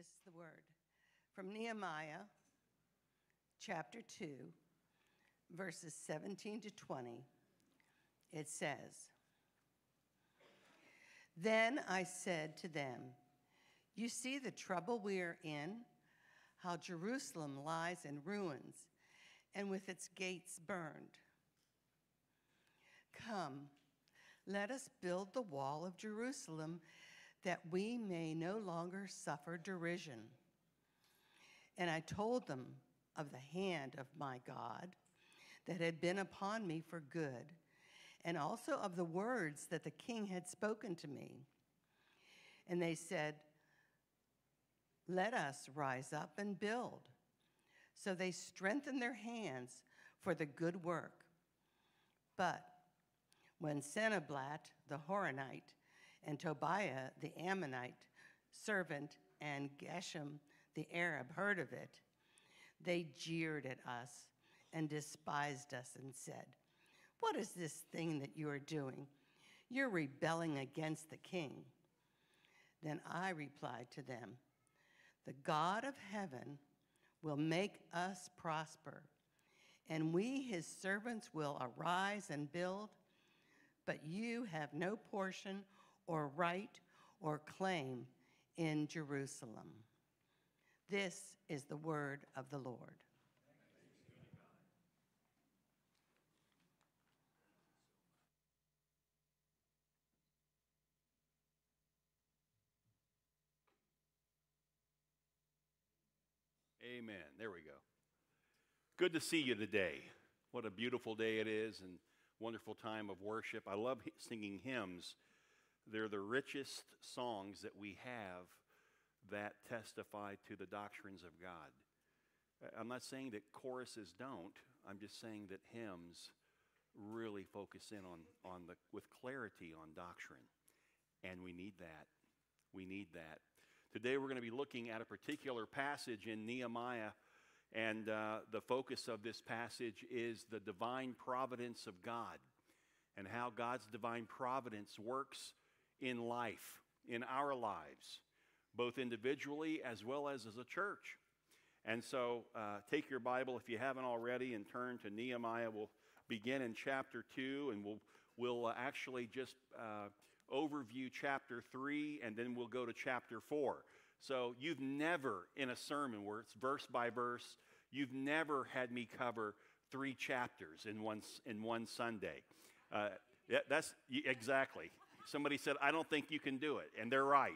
This is the word from Nehemiah chapter 2, verses 17 to 20. It says, Then I said to them, You see the trouble we are in, how Jerusalem lies in ruins and with its gates burned. Come, let us build the wall of Jerusalem that we may no longer suffer derision. And I told them of the hand of my God that had been upon me for good, and also of the words that the king had spoken to me. And they said, Let us rise up and build. So they strengthened their hands for the good work. But when Sanballat the Horonite and Tobiah the Ammonite servant and Geshem the Arab heard of it, they jeered at us and despised us and said, What is this thing that you are doing? You're rebelling against the king. Then I replied to them, The God of heaven will make us prosper, and we, his servants, will arise and build, but you have no portion or right or claim in Jerusalem. This is the word of the Lord. Amen. There we go. Good to see you today. What a beautiful day it is and wonderful time of worship. I love singing hymns. They're the richest songs that we have that testify to the doctrines of God. I'm not saying that choruses don't. I'm just saying that hymns really focus in on, on the, with clarity on doctrine. And we need that. We need that. Today we're going to be looking at a particular passage in Nehemiah, and uh, the focus of this passage is the divine providence of God and how God's divine providence works in life, in our lives both individually as well as as a church. And so uh, take your Bible if you haven't already and turn to Nehemiah. We'll begin in chapter 2 and we'll, we'll uh, actually just uh, overview chapter 3 and then we'll go to chapter 4. So you've never, in a sermon where it's verse by verse, you've never had me cover three chapters in one, in one Sunday. Uh, that's exactly. Somebody said, I don't think you can do it. And they're right.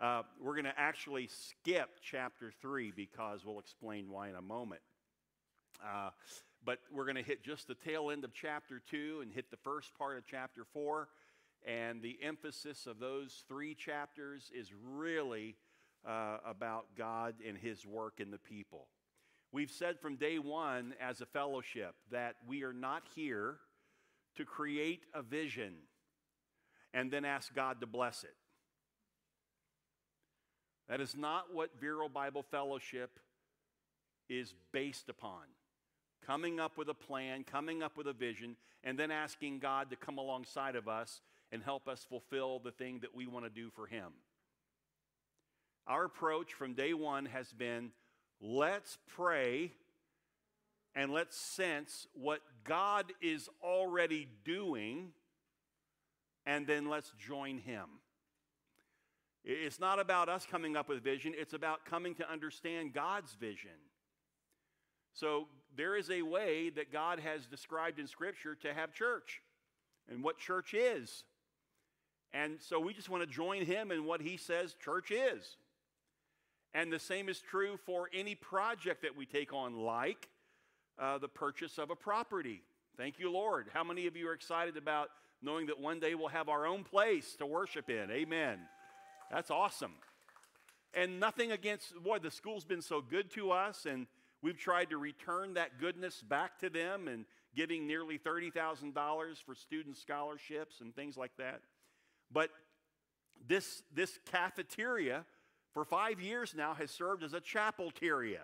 Uh, we're going to actually skip chapter 3 because we'll explain why in a moment. Uh, but we're going to hit just the tail end of chapter 2 and hit the first part of chapter 4. And the emphasis of those three chapters is really uh, about God and His work in the people. We've said from day one as a fellowship that we are not here to create a vision and then ask God to bless it. That is not what Vero Bible Fellowship is based upon. Coming up with a plan, coming up with a vision, and then asking God to come alongside of us and help us fulfill the thing that we want to do for Him. Our approach from day one has been let's pray and let's sense what God is already doing, and then let's join Him. It's not about us coming up with vision, it's about coming to understand God's vision. So there is a way that God has described in Scripture to have church and what church is. And so we just want to join him in what he says church is. And the same is true for any project that we take on, like uh, the purchase of a property. Thank you, Lord. How many of you are excited about knowing that one day we'll have our own place to worship in? Amen. That's awesome. And nothing against, boy, the school's been so good to us, and we've tried to return that goodness back to them and giving nearly $30,000 for student scholarships and things like that. But this, this cafeteria for five years now has served as a chapelteria,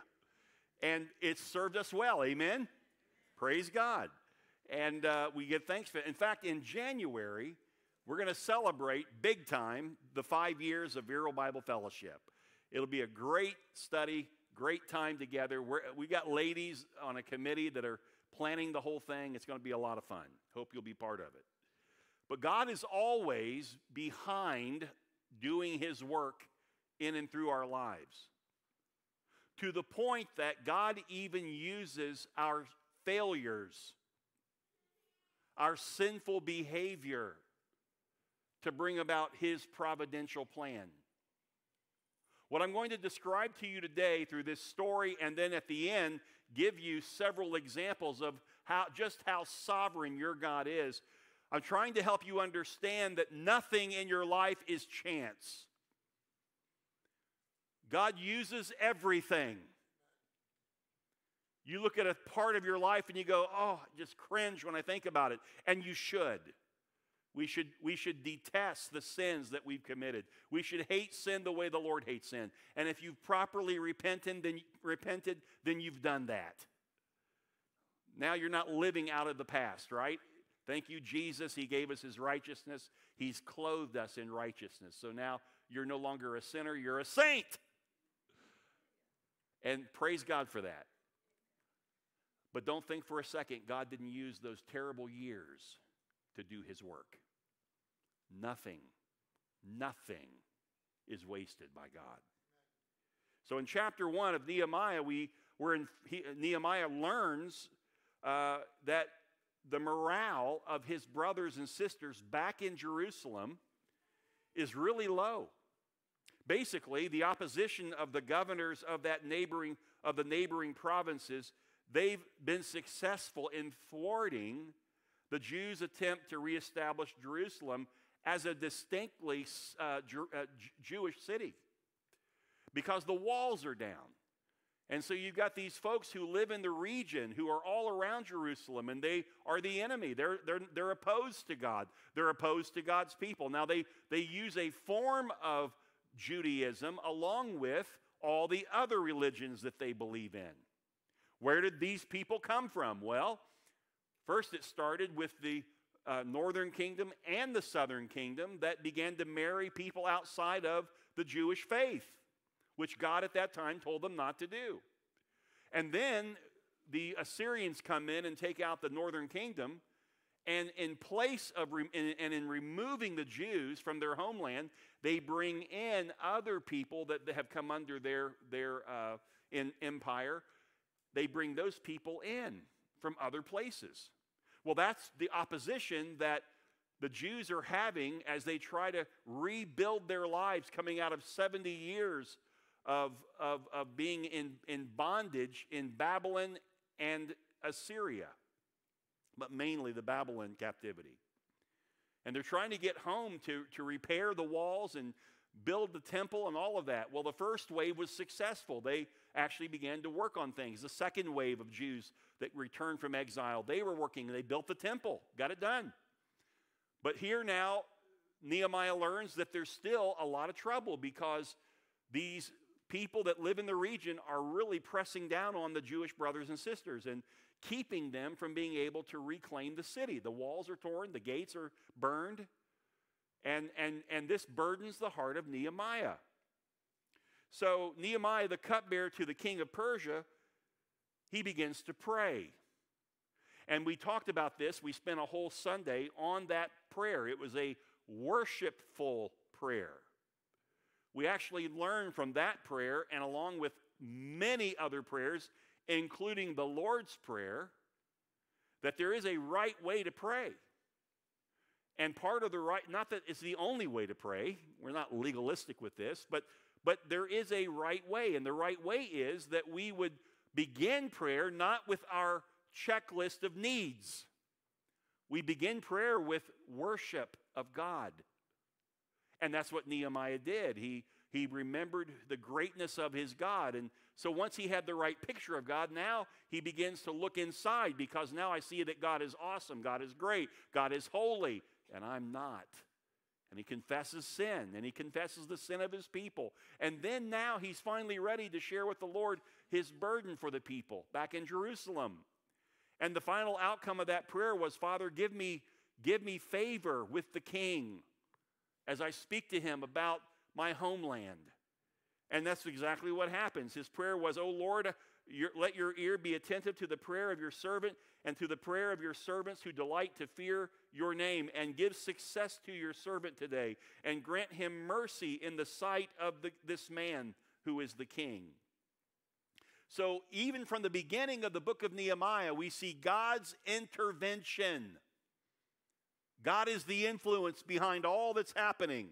and it's served us well. Amen? Praise God. And uh, we give thanks for it. In fact, in January, we're going to celebrate big time the five years of Vero Bible Fellowship. It'll be a great study, great time together. We're, we got ladies on a committee that are planning the whole thing. It's going to be a lot of fun. Hope you'll be part of it. But God is always behind doing His work in and through our lives. To the point that God even uses our failures, our sinful behavior, to bring about His providential plan. What I'm going to describe to you today through this story, and then at the end, give you several examples of how, just how sovereign your God is. I'm trying to help you understand that nothing in your life is chance. God uses everything. You look at a part of your life and you go, oh, just cringe when I think about it. And you should. We should, we should detest the sins that we've committed. We should hate sin the way the Lord hates sin. And if you've properly repented, then, repented, then you've done that. Now you're not living out of the past, right? Thank you, Jesus. He gave us his righteousness. He's clothed us in righteousness. So now you're no longer a sinner, you're a saint. And praise God for that. But don't think for a second God didn't use those terrible years to do his work. Nothing, nothing is wasted by God. So in chapter one of Nehemiah, we were in he, Nehemiah learns uh, that the morale of his brothers and sisters back in Jerusalem is really low. Basically, the opposition of the governors of that neighboring of the neighboring provinces, they've been successful in thwarting the Jews' attempt to reestablish Jerusalem as a distinctly uh, Ju- uh, Jewish city because the walls are down. And so you've got these folks who live in the region who are all around Jerusalem and they are the enemy. They're, they're, they're opposed to God, they're opposed to God's people. Now, they, they use a form of Judaism along with all the other religions that they believe in. Where did these people come from? Well, first it started with the uh, northern kingdom and the southern kingdom that began to marry people outside of the Jewish faith, which God at that time told them not to do. And then the Assyrians come in and take out the northern kingdom. And in place of, and in removing the Jews from their homeland, they bring in other people that have come under their, their uh, in empire. They bring those people in from other places. Well, that's the opposition that the Jews are having as they try to rebuild their lives coming out of 70 years of, of, of being in, in bondage in Babylon and Assyria, but mainly the Babylon captivity. And they're trying to get home to, to repair the walls and build the temple and all of that. Well, the first wave was successful. They actually began to work on things. The second wave of Jews that returned from exile, they were working. They built the temple, got it done. But here now, Nehemiah learns that there's still a lot of trouble because these people that live in the region are really pressing down on the Jewish brothers and sisters and keeping them from being able to reclaim the city. The walls are torn, the gates are burned, and, and, and this burdens the heart of Nehemiah. So, Nehemiah, the cupbearer to the king of Persia, he begins to pray. And we talked about this. We spent a whole Sunday on that prayer. It was a worshipful prayer. We actually learned from that prayer, and along with many other prayers, including the Lord's Prayer, that there is a right way to pray. And part of the right, not that it's the only way to pray, we're not legalistic with this, but, but there is a right way. And the right way is that we would begin prayer not with our checklist of needs. We begin prayer with worship of God. And that's what Nehemiah did. He, he remembered the greatness of his God. And so once he had the right picture of God, now he begins to look inside because now I see that God is awesome, God is great, God is holy, and I'm not. And he confesses sin and he confesses the sin of his people. And then now he's finally ready to share with the Lord his burden for the people back in Jerusalem. And the final outcome of that prayer was, Father, give me, give me favor with the king as I speak to him about my homeland. And that's exactly what happens. His prayer was, Oh Lord, your, let your ear be attentive to the prayer of your servant and to the prayer of your servants who delight to fear your name, and give success to your servant today, and grant him mercy in the sight of the, this man who is the king. So, even from the beginning of the book of Nehemiah, we see God's intervention. God is the influence behind all that's happening.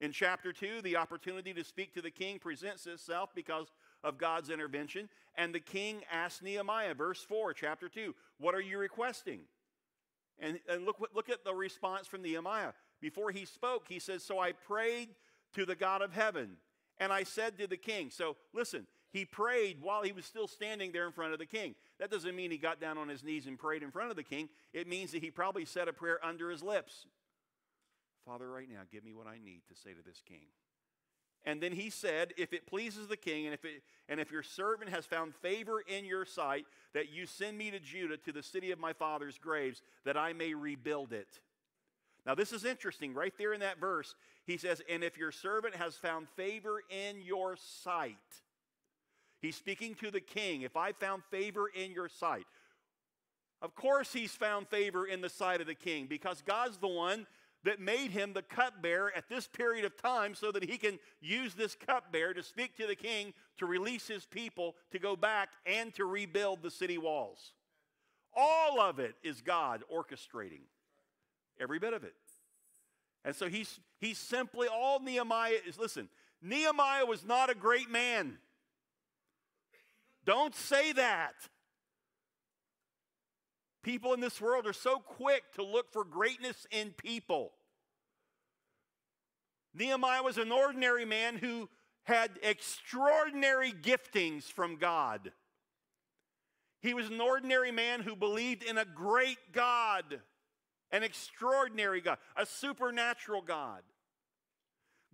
In chapter 2, the opportunity to speak to the king presents itself because of God's intervention. And the king asked Nehemiah, verse 4, chapter 2, What are you requesting? And, and look, look at the response from Nehemiah. Before he spoke, he says, So I prayed to the God of heaven, and I said to the king, So listen, he prayed while he was still standing there in front of the king. That doesn't mean he got down on his knees and prayed in front of the king. It means that he probably said a prayer under his lips. Father, right now, give me what I need to say to this king. And then he said, If it pleases the king, and if, it, and if your servant has found favor in your sight, that you send me to Judah, to the city of my father's graves, that I may rebuild it. Now, this is interesting. Right there in that verse, he says, And if your servant has found favor in your sight, he's speaking to the king, if I found favor in your sight. Of course, he's found favor in the sight of the king because God's the one that made him the cupbearer at this period of time so that he can use this cupbearer to speak to the king to release his people to go back and to rebuild the city walls. All of it is God orchestrating, every bit of it. And so he's, he's simply, all Nehemiah is listen, Nehemiah was not a great man. Don't say that. People in this world are so quick to look for greatness in people. Nehemiah was an ordinary man who had extraordinary giftings from God. He was an ordinary man who believed in a great God, an extraordinary God, a supernatural God.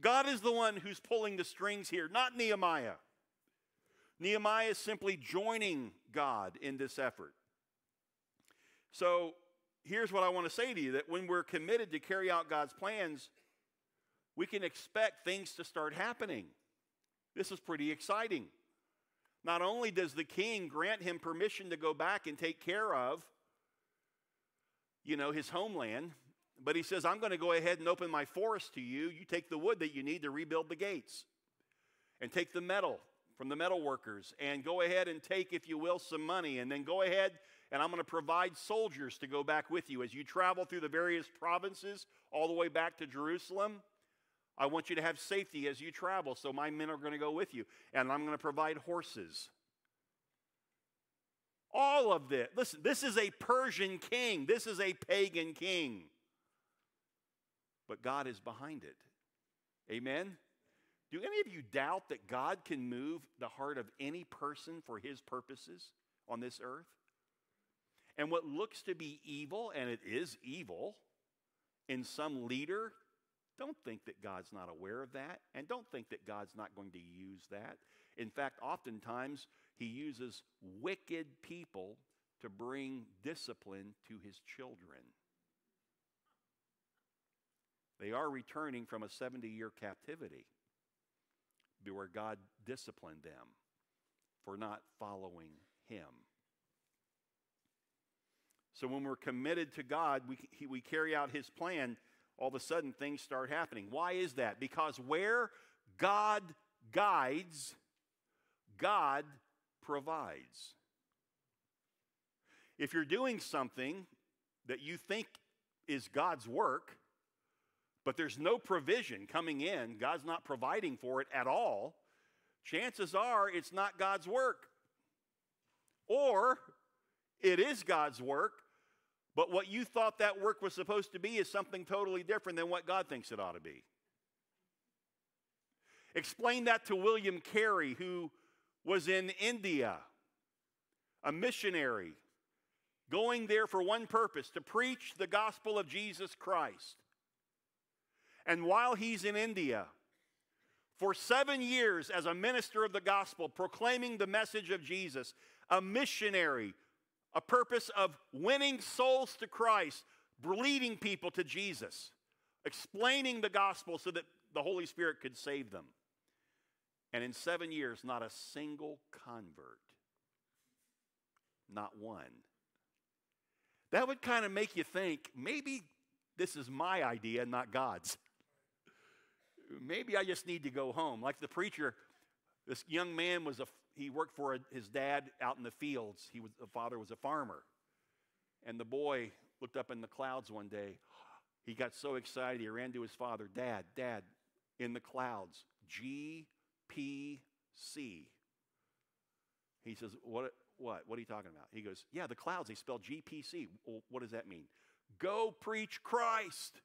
God is the one who's pulling the strings here, not Nehemiah. Nehemiah is simply joining God in this effort. So here's what I want to say to you that when we're committed to carry out God's plans, we can expect things to start happening. This is pretty exciting. Not only does the king grant him permission to go back and take care of, you know, his homeland, but he says, I'm going to go ahead and open my forest to you. You take the wood that you need to rebuild the gates, and take the metal from the metal workers, and go ahead and take, if you will, some money, and then go ahead and I'm going to provide soldiers to go back with you. As you travel through the various provinces all the way back to Jerusalem, I want you to have safety as you travel, so my men are going to go with you, and I'm going to provide horses. All of this. Listen, this is a Persian king, this is a pagan king. But God is behind it. Amen? Do any of you doubt that God can move the heart of any person for his purposes on this earth? And what looks to be evil, and it is evil, in some leader, don't think that God's not aware of that, and don't think that God's not going to use that. In fact, oftentimes, He uses wicked people to bring discipline to His children. They are returning from a 70 year captivity where God disciplined them for not following Him. So when we're committed to God, we, he, we carry out His plan, all of a sudden things start happening. Why is that? Because where God guides, God provides. If you're doing something that you think is God's work, but there's no provision coming in, God's not providing for it at all, chances are it's not God's work. Or it is God's work, but what you thought that work was supposed to be is something totally different than what God thinks it ought to be. Explain that to William Carey, who was in India, a missionary, going there for one purpose to preach the gospel of Jesus Christ. And while he's in India, for seven years as a minister of the gospel, proclaiming the message of Jesus, a missionary a purpose of winning souls to Christ, leading people to Jesus, explaining the gospel so that the Holy Spirit could save them. And in seven years, not a single convert. Not one. That would kind of make you think maybe this is my idea, not God's. maybe I just need to go home. Like the preacher, this young man was a, he worked for a, his dad out in the fields. He was, the father was a farmer. And the boy looked up in the clouds one day. He got so excited, he ran to his father, Dad, Dad, in the clouds, G P C. He says, What? What? What are you talking about? He goes, Yeah, the clouds, they spell GPC. Well, what does that mean? Go preach Christ.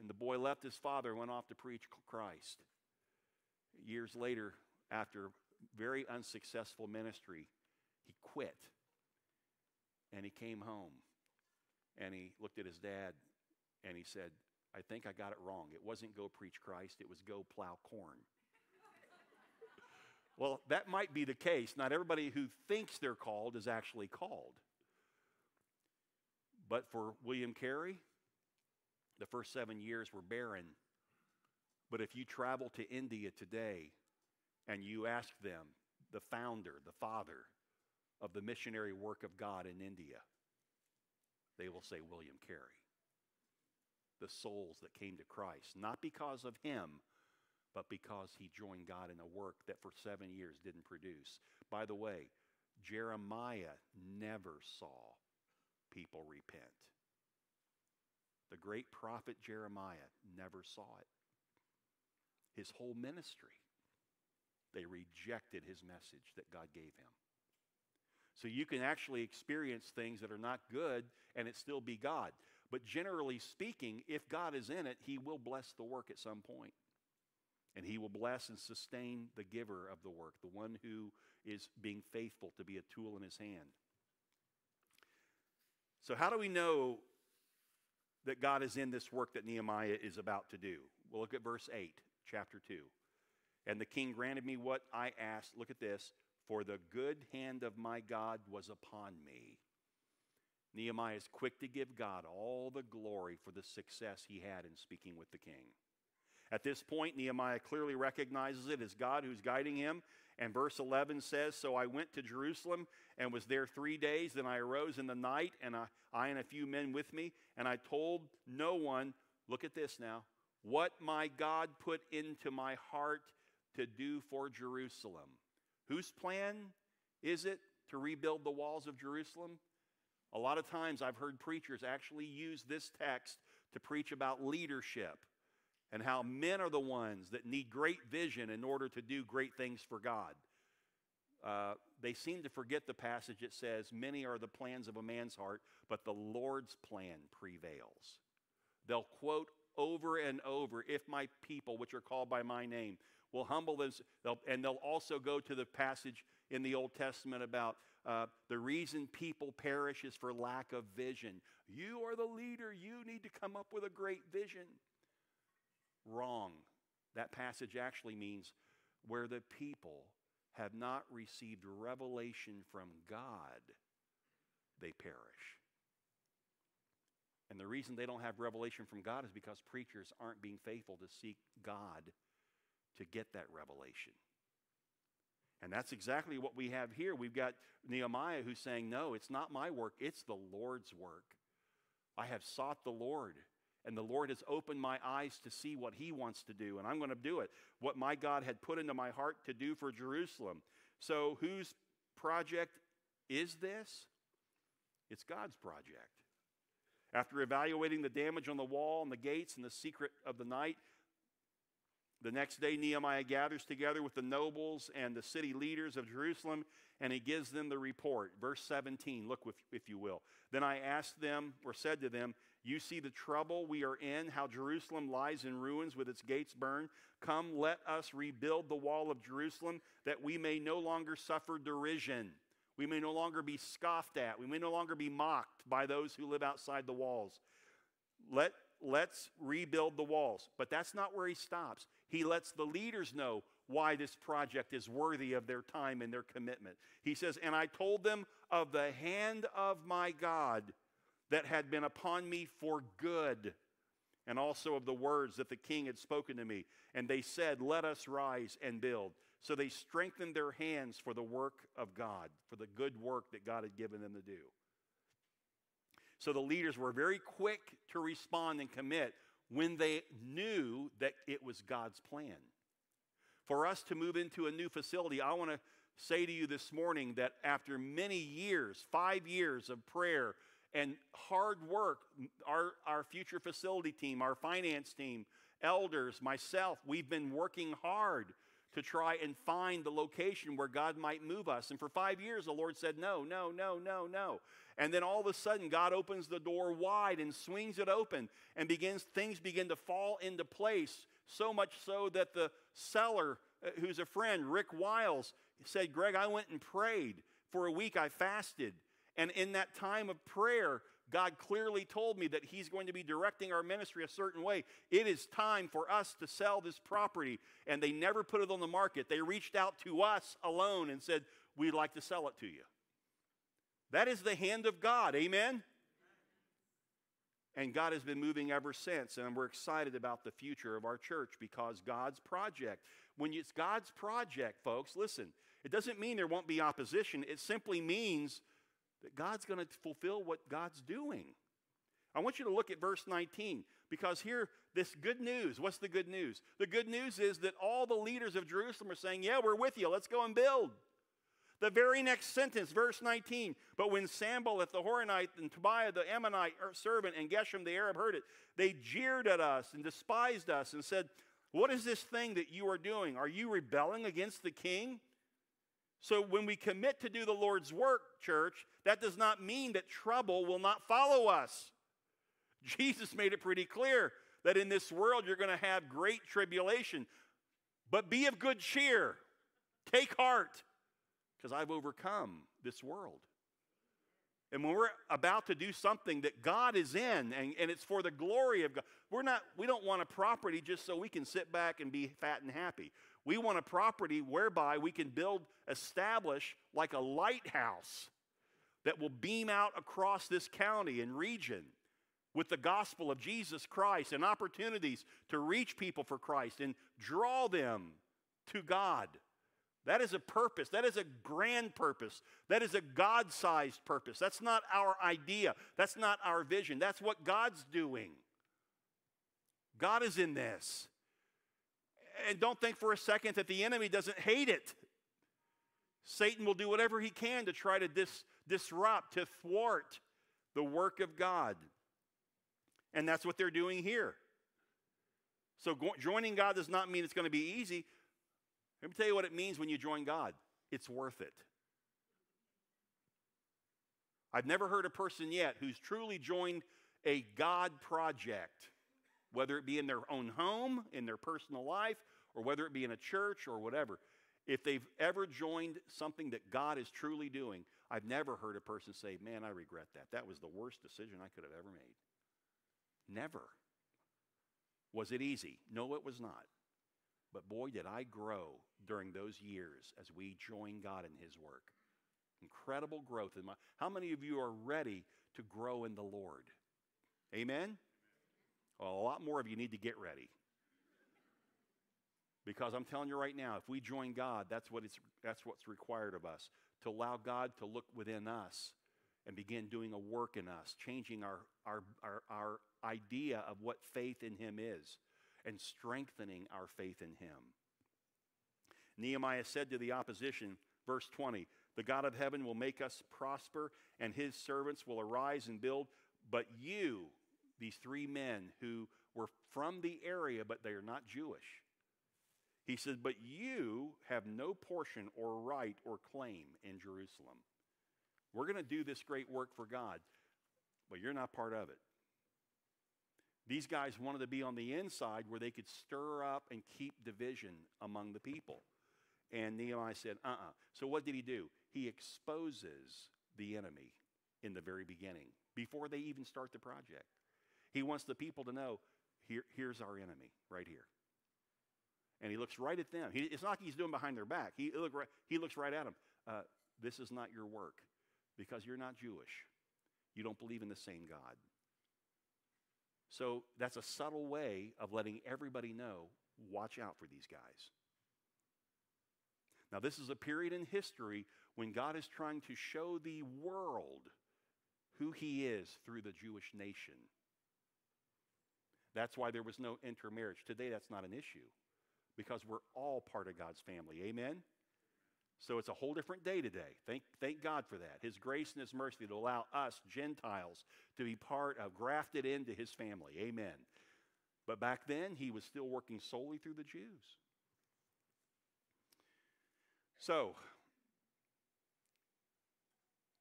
And the boy left his father and went off to preach Christ. Years later, after very unsuccessful ministry, he quit. And he came home and he looked at his dad and he said, I think I got it wrong. It wasn't go preach Christ, it was go plow corn. well, that might be the case. Not everybody who thinks they're called is actually called. But for William Carey, the first seven years were barren. But if you travel to India today and you ask them, the founder, the father of the missionary work of God in India, they will say William Carey the souls that came to Christ, not because of him, but because he joined God in a work that for seven years didn't produce. By the way, Jeremiah never saw people repent. The great prophet Jeremiah never saw it. His whole ministry, they rejected his message that God gave him. So you can actually experience things that are not good and it still be God. But generally speaking, if God is in it, He will bless the work at some point. And He will bless and sustain the giver of the work, the one who is being faithful to be a tool in His hand. So, how do we know that God is in this work that Nehemiah is about to do? We'll look at verse 8, chapter 2. And the king granted me what I asked. Look at this. For the good hand of my God was upon me Nehemiah is quick to give God all the glory for the success he had in speaking with the king. At this point, Nehemiah clearly recognizes it as God who's guiding him. And verse 11 says, So I went to Jerusalem and was there three days. Then I arose in the night, and I, I and a few men with me, and I told no one, look at this now, what my God put into my heart to do for Jerusalem. Whose plan is it to rebuild the walls of Jerusalem? A lot of times I've heard preachers actually use this text to preach about leadership and how men are the ones that need great vision in order to do great things for God. Uh, they seem to forget the passage that says, Many are the plans of a man's heart, but the Lord's plan prevails. They'll quote over and over, If my people, which are called by my name, will humble themselves, and they'll also go to the passage in the Old Testament about uh, the reason people perish is for lack of vision. You are the leader. You need to come up with a great vision. Wrong. That passage actually means where the people have not received revelation from God, they perish. And the reason they don't have revelation from God is because preachers aren't being faithful to seek God to get that revelation. And that's exactly what we have here. We've got Nehemiah who's saying, No, it's not my work, it's the Lord's work. I have sought the Lord, and the Lord has opened my eyes to see what He wants to do, and I'm going to do it. What my God had put into my heart to do for Jerusalem. So, whose project is this? It's God's project. After evaluating the damage on the wall and the gates and the secret of the night, the next day, Nehemiah gathers together with the nobles and the city leaders of Jerusalem, and he gives them the report. Verse 17, look, if, if you will. Then I asked them, or said to them, You see the trouble we are in, how Jerusalem lies in ruins with its gates burned. Come, let us rebuild the wall of Jerusalem, that we may no longer suffer derision. We may no longer be scoffed at. We may no longer be mocked by those who live outside the walls. Let let's rebuild the walls. But that's not where he stops. He lets the leaders know why this project is worthy of their time and their commitment. He says, And I told them of the hand of my God that had been upon me for good. and also of the words that the king had spoken to me. And they said, Let us rise and build. So they strengthened their hands for the work of God, for the good work that God had given them to do. So the leaders were very quick to respond and commit when they knew that it was God's plan. For us to move into a new facility, I want to say to you this morning that after many years, five years of prayer and hard work, our, our future facility team, our finance team, elders, myself, we've been working hard to try and find the location where God might move us. And for five years, the Lord said, No, no, no, no, no. And then all of a sudden, God opens the door wide and swings it open and begins, things begin to fall into place. So much so that the seller, uh, who's a friend, Rick Wiles, said, Greg, I went and prayed. For a week, I fasted. And in that time of prayer, God clearly told me that He's going to be directing our ministry a certain way. It is time for us to sell this property. And they never put it on the market. They reached out to us alone and said, We'd like to sell it to you. That is the hand of God. Amen? And God has been moving ever since. And we're excited about the future of our church because God's project. When it's God's project, folks, listen, it doesn't mean there won't be opposition. It simply means that God's going to fulfill what God's doing. I want you to look at verse 19 because here, this good news. What's the good news? The good news is that all the leaders of Jerusalem are saying, Yeah, we're with you. Let's go and build. The very next sentence, verse 19. But when Sanballat the Horonite and Tobiah the Ammonite er, servant and Geshem the Arab heard it, they jeered at us and despised us and said, What is this thing that you are doing? Are you rebelling against the king? So when we commit to do the Lord's work, church, that does not mean that trouble will not follow us. Jesus made it pretty clear that in this world you're going to have great tribulation. But be of good cheer. Take heart, because I've overcome this world. And when we're about to do something that God is in and, and it's for the glory of God, we're not, we don't want a property just so we can sit back and be fat and happy. We want a property whereby we can build, establish like a lighthouse that will beam out across this county and region with the gospel of Jesus Christ and opportunities to reach people for Christ and draw them to God. That is a purpose. That is a grand purpose. That is a God sized purpose. That's not our idea. That's not our vision. That's what God's doing. God is in this. And don't think for a second that the enemy doesn't hate it. Satan will do whatever he can to try to dis- disrupt, to thwart the work of God. And that's what they're doing here. So go- joining God does not mean it's going to be easy. Let me tell you what it means when you join God it's worth it. I've never heard a person yet who's truly joined a God project whether it be in their own home, in their personal life, or whether it be in a church or whatever. If they've ever joined something that God is truly doing, I've never heard a person say, Man, I regret that. That was the worst decision I could have ever made. Never. Was it easy? No, it was not. But boy, did I grow during those years as we joined God in His work. Incredible growth. In my, how many of you are ready to grow in the Lord? Amen? Well, a lot more of you need to get ready. Because I'm telling you right now, if we join God, that's, what it's, that's what's required of us to allow God to look within us and begin doing a work in us, changing our, our, our, our idea of what faith in Him is and strengthening our faith in Him. Nehemiah said to the opposition, verse 20, The God of heaven will make us prosper, and His servants will arise and build, but you, these three men who were from the area, but they are not Jewish. He said, But you have no portion or right or claim in Jerusalem. We're going to do this great work for God, but you're not part of it. These guys wanted to be on the inside where they could stir up and keep division among the people. And Nehemiah said, uh uh-uh. uh So what did he do? He exposes the enemy in the very beginning, before they even start the project. He wants the people to know here, here's our enemy right here. And he looks right at them. He, it's not like he's doing behind their back. He, look right, he looks right at them. Uh, this is not your work because you're not Jewish. You don't believe in the same God. So that's a subtle way of letting everybody know watch out for these guys. Now, this is a period in history when God is trying to show the world who He is through the Jewish nation. That's why there was no intermarriage. Today, that's not an issue because we're all part of God's family. Amen? So it's a whole different day today. Thank, thank God for that. His grace and His mercy to allow us, Gentiles, to be part of, grafted into His family. Amen. But back then, He was still working solely through the Jews. So,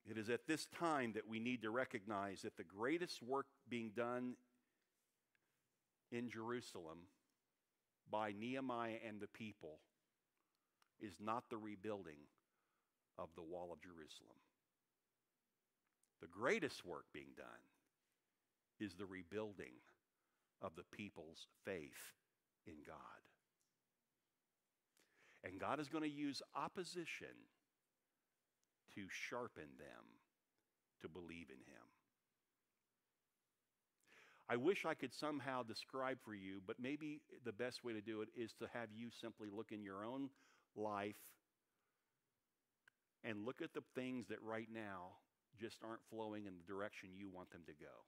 it is at this time that we need to recognize that the greatest work being done in Jerusalem by Nehemiah and the people is not the rebuilding of the wall of Jerusalem. The greatest work being done is the rebuilding of the people's faith in God. And God is going to use opposition to sharpen them to believe in Him. I wish I could somehow describe for you, but maybe the best way to do it is to have you simply look in your own life and look at the things that right now just aren't flowing in the direction you want them to go.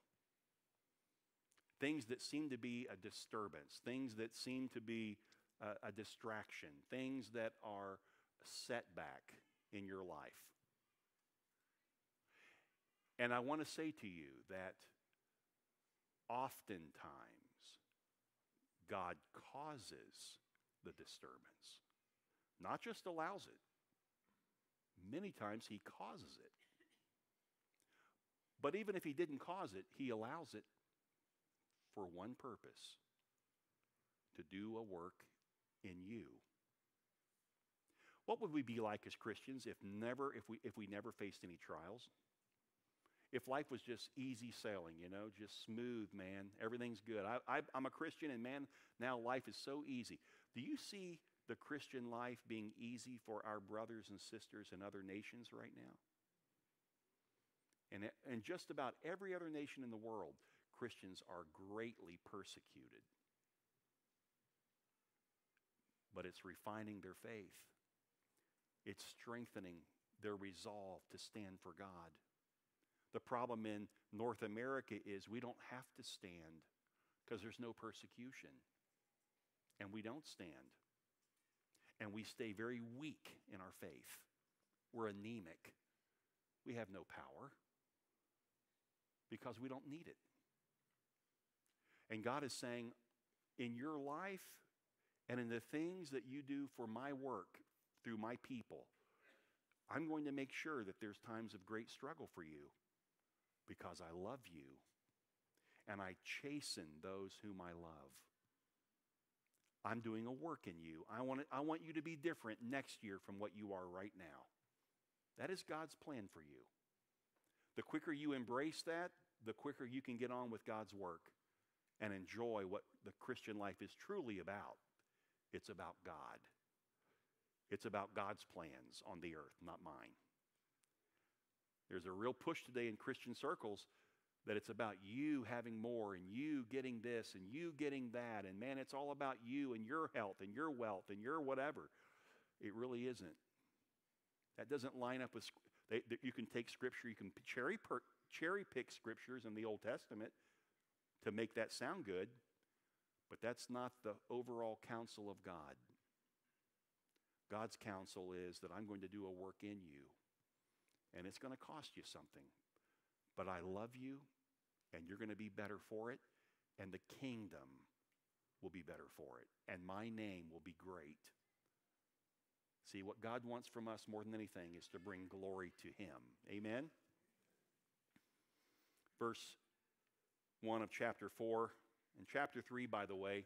Things that seem to be a disturbance, things that seem to be a, a distraction, things that are a setback in your life. And I want to say to you that oftentimes God causes the disturbance not just allows it. Many times he causes it. But even if he didn't cause it, he allows it for one purpose to do a work in you. What would we be like as Christians if never if we if we never faced any trials? If life was just easy sailing, you know, just smooth, man, everything's good. I, I, I'm a Christian, and man, now life is so easy. Do you see the Christian life being easy for our brothers and sisters in other nations right now? And, and just about every other nation in the world, Christians are greatly persecuted. But it's refining their faith, it's strengthening their resolve to stand for God. The problem in North America is we don't have to stand because there's no persecution. And we don't stand and we stay very weak in our faith. We're anemic. We have no power because we don't need it. And God is saying, in your life and in the things that you do for my work through my people, I'm going to make sure that there's times of great struggle for you because I love you and I chasten those whom I love. I'm doing a work in you. I want, it, I want you to be different next year from what you are right now. That is God's plan for you. The quicker you embrace that, the quicker you can get on with God's work and enjoy what the Christian life is truly about. It's about God. It's about God's plans on the earth, not mine. There's a real push today in Christian circles that it's about you having more and you getting this and you getting that. And man, it's all about you and your health and your wealth and your whatever. It really isn't. That doesn't line up with. They, they, you can take scripture, you can cherry, per, cherry pick scriptures in the Old Testament to make that sound good, but that's not the overall counsel of God. God's counsel is that I'm going to do a work in you, and it's going to cost you something. But I love you, and you're going to be better for it, and the kingdom will be better for it, and my name will be great. See, what God wants from us more than anything is to bring glory to Him. Amen? Verse 1 of chapter 4. And chapter 3, by the way,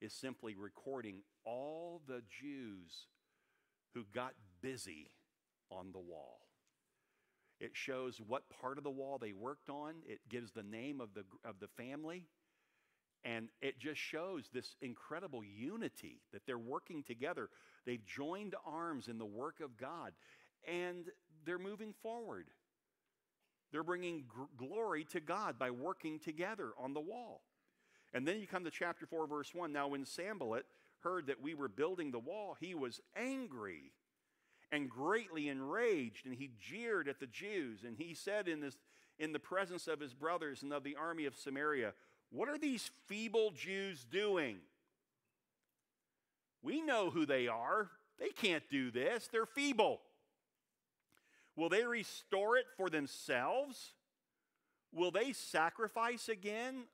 is simply recording all the Jews who got busy on the wall. It shows what part of the wall they worked on. It gives the name of the, of the family. And it just shows this incredible unity that they're working together. They've joined arms in the work of God and they're moving forward. They're bringing gr- glory to God by working together on the wall. And then you come to chapter 4, verse 1. Now, when Sanballat heard that we were building the wall, he was angry and greatly enraged, and he jeered at the Jews. And he said in, this, in the presence of his brothers and of the army of Samaria, What are these feeble Jews doing? We know who they are. They can't do this, they're feeble. Will they restore it for themselves? Will they sacrifice again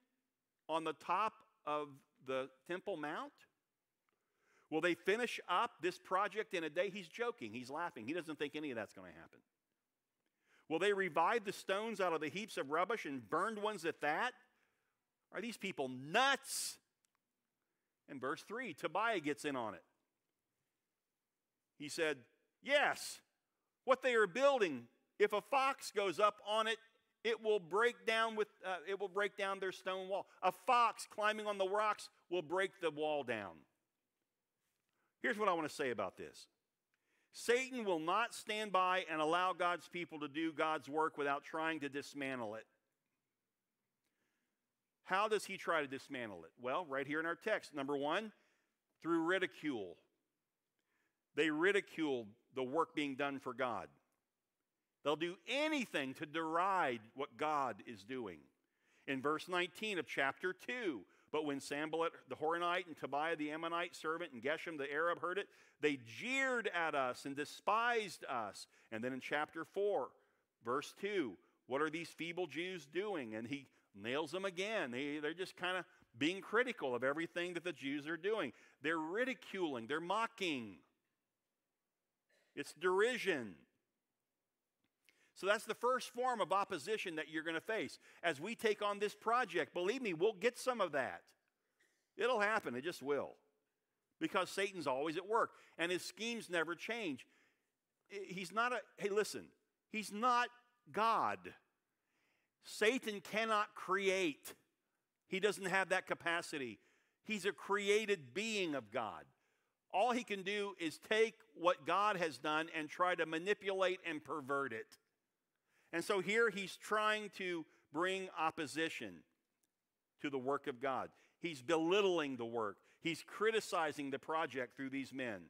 on the top of the Temple Mount? Will they finish up this project in a day? He's joking, he's laughing. He doesn't think any of that's going to happen. Will they revive the stones out of the heaps of rubbish and burned ones at that? Are these people nuts? In verse 3, Tobiah gets in on it. He said, Yes, what they are building, if a fox goes up on it, it will break down with uh, it will break down their stone wall. A fox climbing on the rocks will break the wall down. Here's what I want to say about this. Satan will not stand by and allow God's people to do God's work without trying to dismantle it. How does he try to dismantle it? Well, right here in our text. Number one, through ridicule. They ridiculed the work being done for God. They'll do anything to deride what God is doing. In verse 19 of chapter 2, but when Sanballat the Horonite and Tobiah the Ammonite servant and Geshem the Arab heard it, they jeered at us and despised us. And then in chapter 4, verse 2, what are these feeble Jews doing? And he nails them again. They, they're just kind of being critical of everything that the Jews are doing. They're ridiculing, they're mocking. It's derision. So that's the first form of opposition that you're going to face. As we take on this project, believe me, we'll get some of that. It'll happen, it just will. Because Satan's always at work and his schemes never change. He's not a, hey, listen, he's not God. Satan cannot create, he doesn't have that capacity. He's a created being of God. All he can do is take what God has done and try to manipulate and pervert it. And so here he's trying to bring opposition to the work of God. He's belittling the work, he's criticizing the project through these men.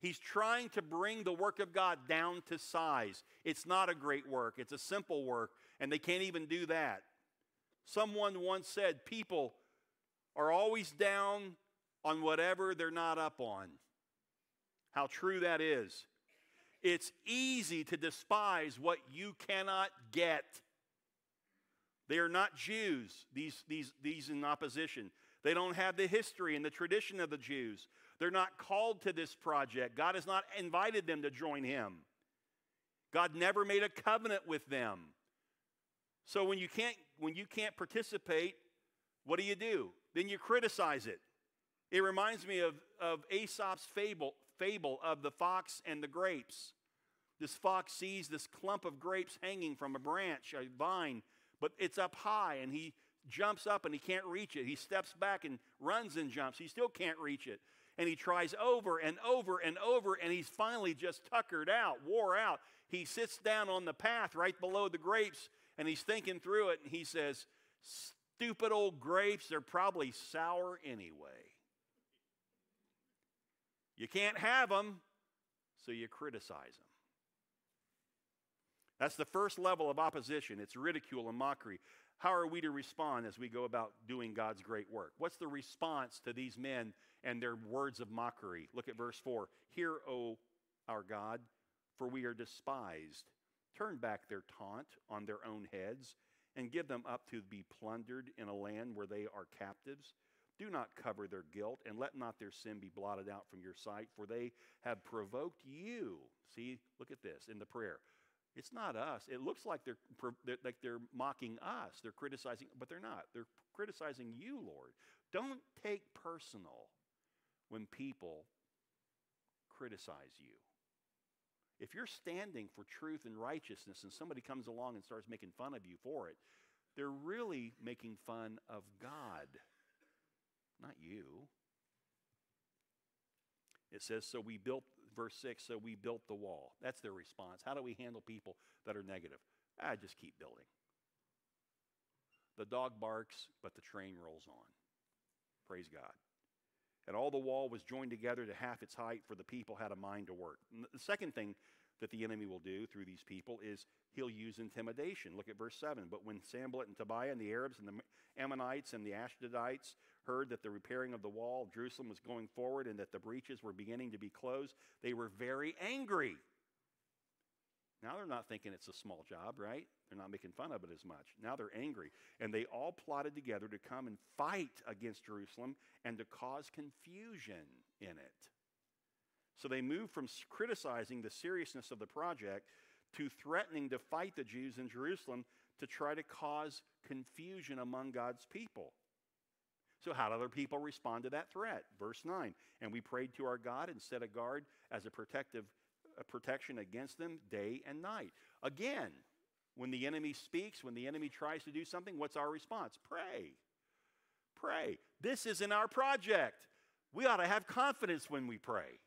He's trying to bring the work of God down to size. It's not a great work, it's a simple work, and they can't even do that. Someone once said people are always down on whatever they're not up on. How true that is. It's easy to despise what you cannot get. They are not Jews, these, these, these in opposition. They don't have the history and the tradition of the Jews. They're not called to this project. God has not invited them to join Him. God never made a covenant with them. So when you can't, when you can't participate, what do you do? Then you criticize it. It reminds me of, of Aesop's fable, fable of the fox and the grapes. This fox sees this clump of grapes hanging from a branch, a vine, but it's up high, and he jumps up and he can't reach it. He steps back and runs and jumps. He still can't reach it. And he tries over and over and over, and he's finally just tuckered out, wore out. He sits down on the path right below the grapes, and he's thinking through it, and he says, Stupid old grapes, they're probably sour anyway. You can't have them, so you criticize them. That's the first level of opposition. It's ridicule and mockery. How are we to respond as we go about doing God's great work? What's the response to these men and their words of mockery? Look at verse 4. Hear, O our God, for we are despised. Turn back their taunt on their own heads and give them up to be plundered in a land where they are captives. Do not cover their guilt, and let not their sin be blotted out from your sight, for they have provoked you. See, look at this in the prayer. It's not us. It looks like they're, like they're mocking us. They're criticizing, but they're not. They're criticizing you, Lord. Don't take personal when people criticize you. If you're standing for truth and righteousness and somebody comes along and starts making fun of you for it, they're really making fun of God not you. It says, so we built, verse 6, so we built the wall. That's their response. How do we handle people that are negative? I just keep building. The dog barks, but the train rolls on. Praise God. And all the wall was joined together to half its height, for the people had a mind to work. And the second thing that the enemy will do through these people is he'll use intimidation. Look at verse 7. But when Sanballat and Tobiah and the Arabs and the Ammonites and the Ashdodites heard that the repairing of the wall of Jerusalem was going forward and that the breaches were beginning to be closed, they were very angry. Now they're not thinking it's a small job, right? They're not making fun of it as much. Now they're angry. And they all plotted together to come and fight against Jerusalem and to cause confusion in it. So they moved from criticizing the seriousness of the project to threatening to fight the Jews in Jerusalem to try to cause confusion among God's people. So, how do other people respond to that threat? Verse 9 And we prayed to our God and set a guard as a protective a protection against them day and night. Again, when the enemy speaks, when the enemy tries to do something, what's our response? Pray. Pray. This isn't our project. We ought to have confidence when we pray.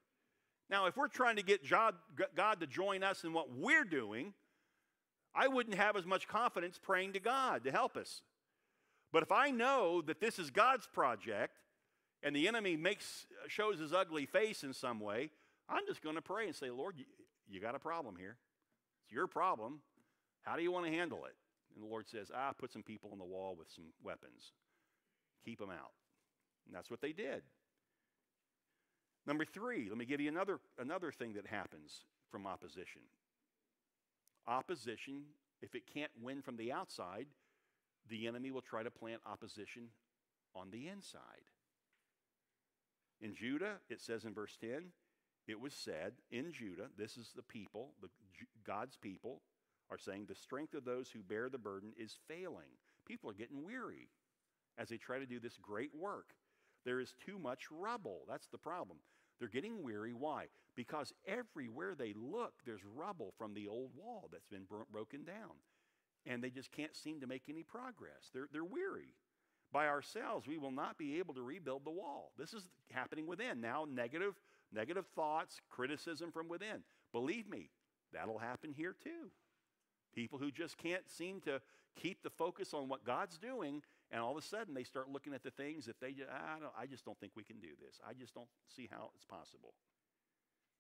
Now, if we're trying to get God to join us in what we're doing, I wouldn't have as much confidence praying to God to help us. But if I know that this is God's project and the enemy makes shows his ugly face in some way, I'm just going to pray and say, Lord, you, you got a problem here. It's your problem. How do you want to handle it? And the Lord says, Ah, put some people on the wall with some weapons. Keep them out. And that's what they did. Number three, let me give you another, another thing that happens from opposition. Opposition, if it can't win from the outside, the enemy will try to plant opposition on the inside. In Judah, it says in verse 10, it was said in Judah, this is the people, the, God's people, are saying the strength of those who bear the burden is failing. People are getting weary as they try to do this great work. There is too much rubble. That's the problem. They're getting weary. Why? Because everywhere they look, there's rubble from the old wall that's been bro- broken down. And they just can't seem to make any progress. They're, they're weary. By ourselves, we will not be able to rebuild the wall. This is happening within. Now, negative, negative thoughts, criticism from within. Believe me, that'll happen here too. People who just can't seem to keep the focus on what God's doing, and all of a sudden they start looking at the things that they I, don't, I just don't think we can do this. I just don't see how it's possible.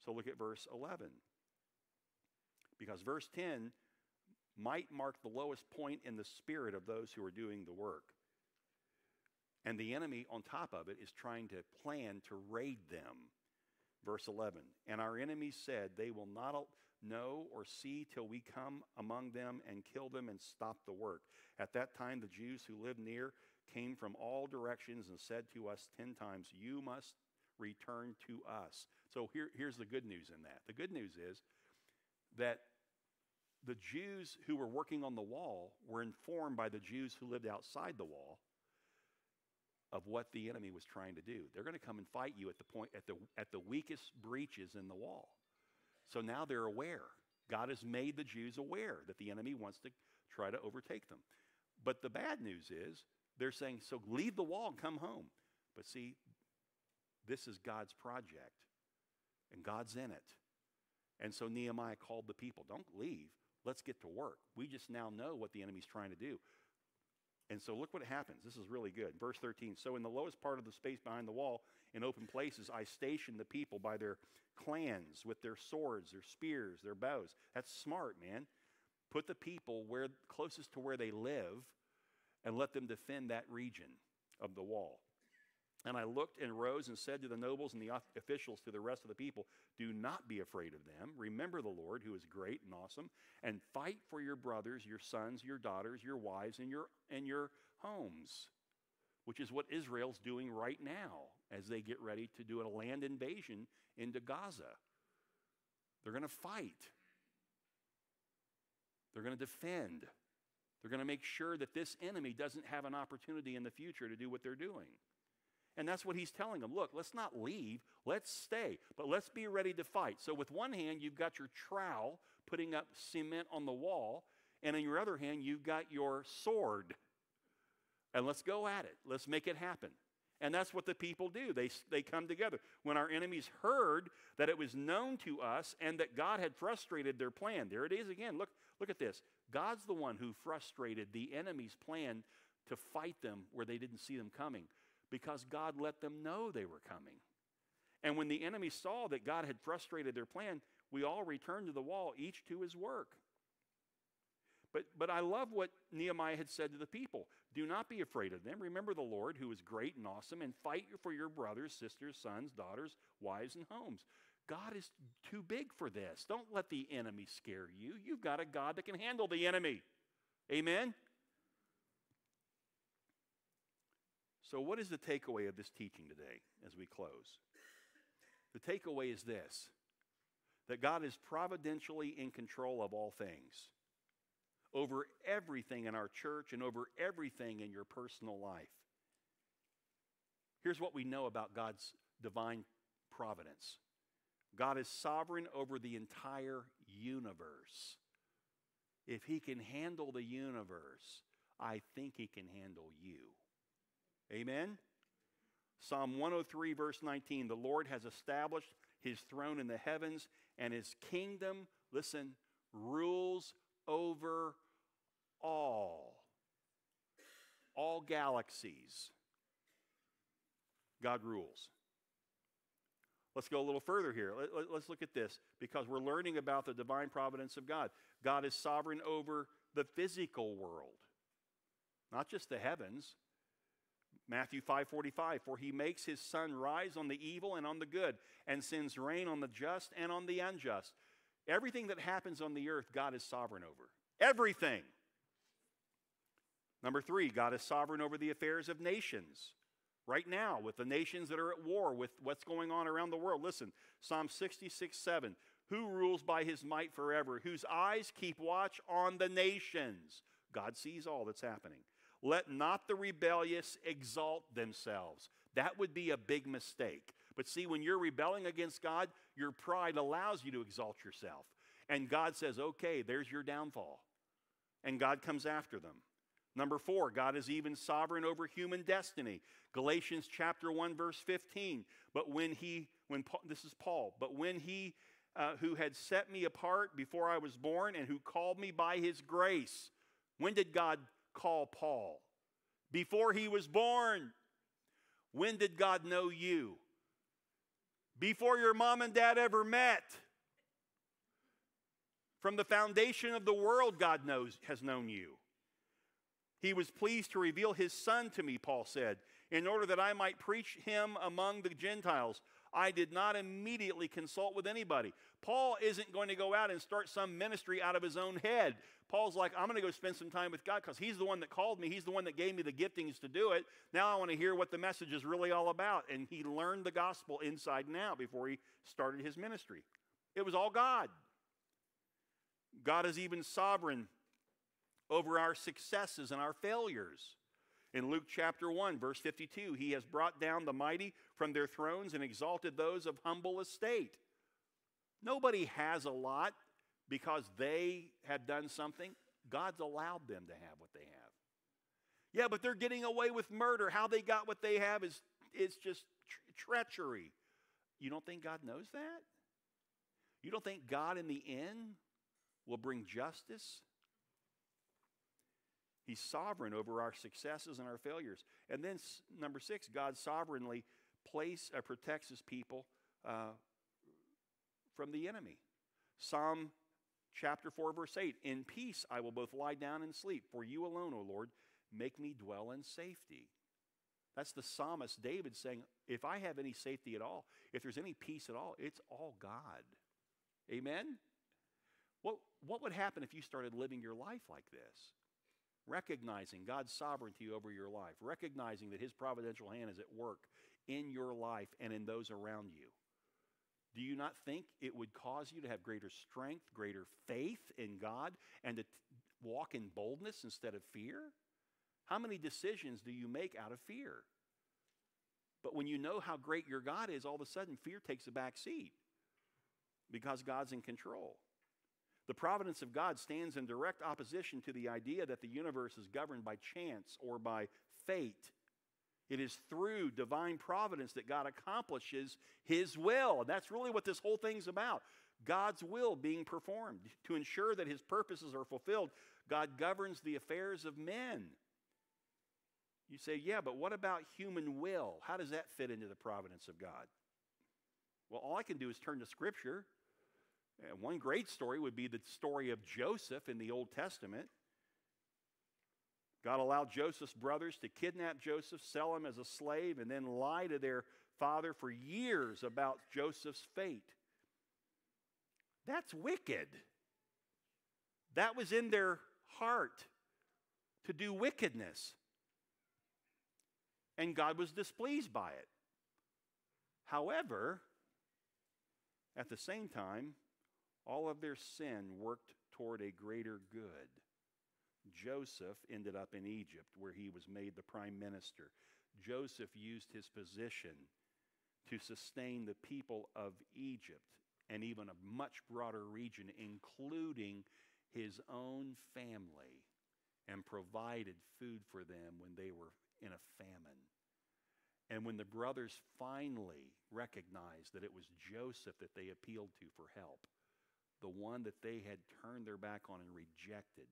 So look at verse 11. Because verse 10 might mark the lowest point in the spirit of those who are doing the work. And the enemy, on top of it, is trying to plan to raid them. Verse 11 And our enemies said, They will not know or see till we come among them and kill them and stop the work. At that time, the Jews who lived near came from all directions and said to us ten times, You must return to us. So here, here's the good news in that. The good news is that the Jews who were working on the wall were informed by the Jews who lived outside the wall of what the enemy was trying to do. They're going to come and fight you at the point at the at the weakest breaches in the wall. So now they're aware. God has made the Jews aware that the enemy wants to try to overtake them. But the bad news is they're saying, so leave the wall and come home. But see, this is God's project, and God's in it. And so Nehemiah called the people, don't leave. Let's get to work. We just now know what the enemy's trying to do. And so look what happens. This is really good. Verse 13. So in the lowest part of the space behind the wall, in open places, I stationed the people by their clans with their swords, their spears, their bows. That's smart, man. Put the people where closest to where they live and let them defend that region of the wall. And I looked and rose and said to the nobles and the officials, to the rest of the people, Do not be afraid of them. Remember the Lord, who is great and awesome, and fight for your brothers, your sons, your daughters, your wives, and your, and your homes, which is what Israel's doing right now as they get ready to do a land invasion into Gaza. They're going to fight, they're going to defend, they're going to make sure that this enemy doesn't have an opportunity in the future to do what they're doing. And that's what he's telling them. Look, let's not leave. Let's stay, but let's be ready to fight. So, with one hand, you've got your trowel putting up cement on the wall, and in your other hand, you've got your sword. And let's go at it. Let's make it happen. And that's what the people do. They, they come together. When our enemies heard that it was known to us and that God had frustrated their plan, there it is again. Look, look at this. God's the one who frustrated the enemy's plan to fight them where they didn't see them coming because God let them know they were coming. And when the enemy saw that God had frustrated their plan, we all returned to the wall, each to his work. But, but I love what Nehemiah had said to the people. Do not be afraid of them. Remember the Lord, who is great and awesome, and fight for your brothers, sisters, sons, daughters, wives, and homes. God is too big for this. Don't let the enemy scare you. You've got a God that can handle the enemy. Amen? So, what is the takeaway of this teaching today as we close? The takeaway is this that God is providentially in control of all things, over everything in our church and over everything in your personal life. Here's what we know about God's divine providence God is sovereign over the entire universe. If He can handle the universe, I think He can handle you. Amen? Psalm 103, verse 19 The Lord has established his throne in the heavens, and his kingdom, listen, rules over all. All galaxies. God rules. Let's go a little further here. Let, us look at this because we're learning about the divine providence of God. God is sovereign over the physical world, not just the heavens. Matthew 5:45 For he makes his sun rise on the evil and on the good and sends rain on the just and on the unjust. Everything that happens on the earth God is sovereign over. Everything. Number 3, God is sovereign over the affairs of nations. Right now, with the nations that are at war with what's going on around the world. Listen, Psalm 66 7. Who rules by his might forever? Whose eyes keep watch on the nations? God sees all that's happening. Let not the rebellious exalt themselves. That would be a big mistake. But see, when you're rebelling against God, your pride allows you to exalt yourself. And God says, okay, there's your downfall. And God comes after them. Number four, God is even sovereign over human destiny. Galatians chapter 1, verse 15. But when he, when Paul, this is Paul, but when he uh, who had set me apart before I was born and who called me by his grace, when did God call Paul? Before he was born. When did God know you? Before your mom and dad ever met. From the foundation of the world, God knows, has known you. He was pleased to reveal his son to me, Paul said, in order that I might preach him among the Gentiles. I did not immediately consult with anybody. Paul isn't going to go out and start some ministry out of his own head. Paul's like, I'm going to go spend some time with God because he's the one that called me. He's the one that gave me the giftings to do it. Now I want to hear what the message is really all about. And he learned the gospel inside and out before he started his ministry. It was all God. God is even sovereign over our successes and our failures. In Luke chapter 1, verse 52, he has brought down the mighty from their thrones and exalted those of humble estate. Nobody has a lot because they have done something. God's allowed them to have what they have. Yeah, but they're getting away with murder. How they got what they have is, is just treachery. You don't think God knows that? You don't think God in the end will bring justice? He's sovereign over our successes and our failures. And then, number six, God sovereignly place, uh, protects his people uh, from the enemy. Psalm chapter 4, verse 8 In peace I will both lie down and sleep, for you alone, O Lord, make me dwell in safety. That's the psalmist David saying, If I have any safety at all, if there's any peace at all, it's all God. Amen? What, what would happen if you started living your life like this? Recognizing God's sovereignty over your life, recognizing that His providential hand is at work in your life and in those around you. Do you not think it would cause you to have greater strength, greater faith in God, and to t- walk in boldness instead of fear? How many decisions do you make out of fear? But when you know how great your God is, all of a sudden fear takes a back seat because God's in control. The providence of God stands in direct opposition to the idea that the universe is governed by chance or by fate. It is through divine providence that God accomplishes His will. And that's really what this whole thing's about. God's will being performed. To ensure that His purposes are fulfilled, God governs the affairs of men. You say, yeah, but what about human will? How does that fit into the providence of God? Well, all I can do is turn to Scripture. One great story would be the story of Joseph in the Old Testament. God allowed Joseph's brothers to kidnap Joseph, sell him as a slave, and then lie to their father for years about Joseph's fate. That's wicked. That was in their heart to do wickedness. And God was displeased by it. However, at the same time, all of their sin worked toward a greater good. Joseph ended up in Egypt, where he was made the prime minister. Joseph used his position to sustain the people of Egypt and even a much broader region, including his own family, and provided food for them when they were in a famine. And when the brothers finally recognized that it was Joseph that they appealed to for help, the one that they had turned their back on and rejected,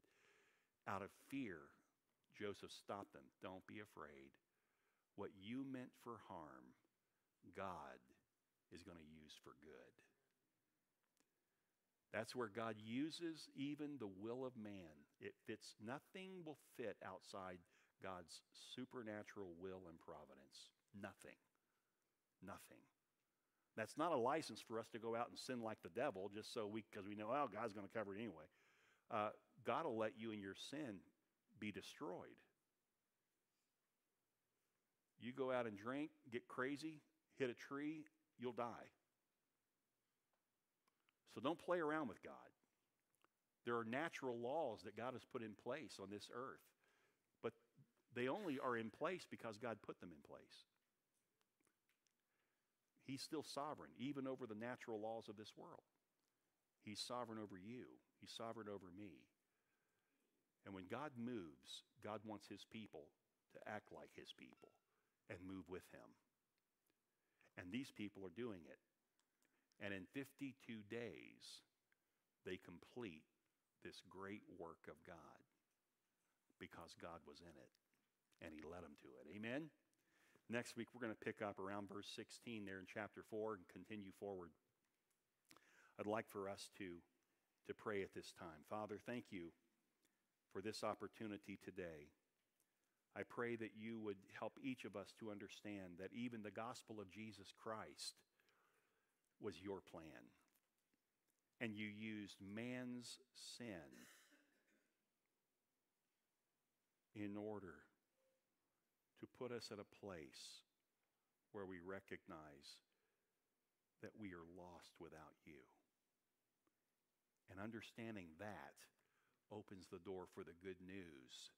out of fear, Joseph stopped them. Don't be afraid. What you meant for harm, God is going to use for good. That's where God uses even the will of man. It fits, nothing will fit outside God's supernatural will and providence. Nothing. Nothing. That's not a license for us to go out and sin like the devil just so we, because we know, oh, God's going to cover it anyway. Uh, God will let you and your sin be destroyed. You go out and drink, get crazy, hit a tree, you'll die. So don't play around with God. There are natural laws that God has put in place on this earth, but they only are in place because God put them in place. He's still sovereign, even over the natural laws of this world. He's sovereign over you, He's sovereign over me. And when God moves, God wants His people to act like His people and move with Him. And these people are doing it. And in 52 days, they complete this great work of God because God was in it and He led them to it. Amen? Next week, we're going to pick up around verse 16 there in chapter 4 and continue forward. I'd like for us to, to pray at this time. Father, thank you for this opportunity today. I pray that you would help each of us to understand that even the gospel of Jesus Christ was your plan. And you used man's sin in order to put us at a place where we recognize that we are lost without you. And understanding that opens the door for the good news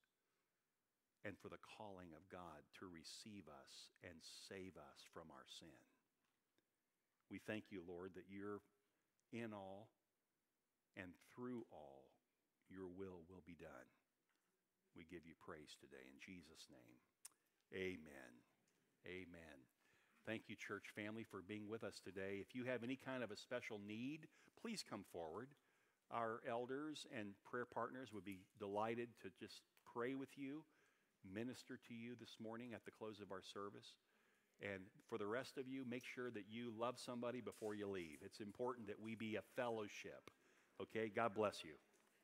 and for the calling of God to receive us and save us from our sin. We thank you, Lord, that you're in all and through all, your will will be done. We give you praise today in Jesus' name. Amen. Amen. Thank you, church family, for being with us today. If you have any kind of a special need, please come forward. Our elders and prayer partners would be delighted to just pray with you, minister to you this morning at the close of our service. And for the rest of you, make sure that you love somebody before you leave. It's important that we be a fellowship. Okay? God bless you.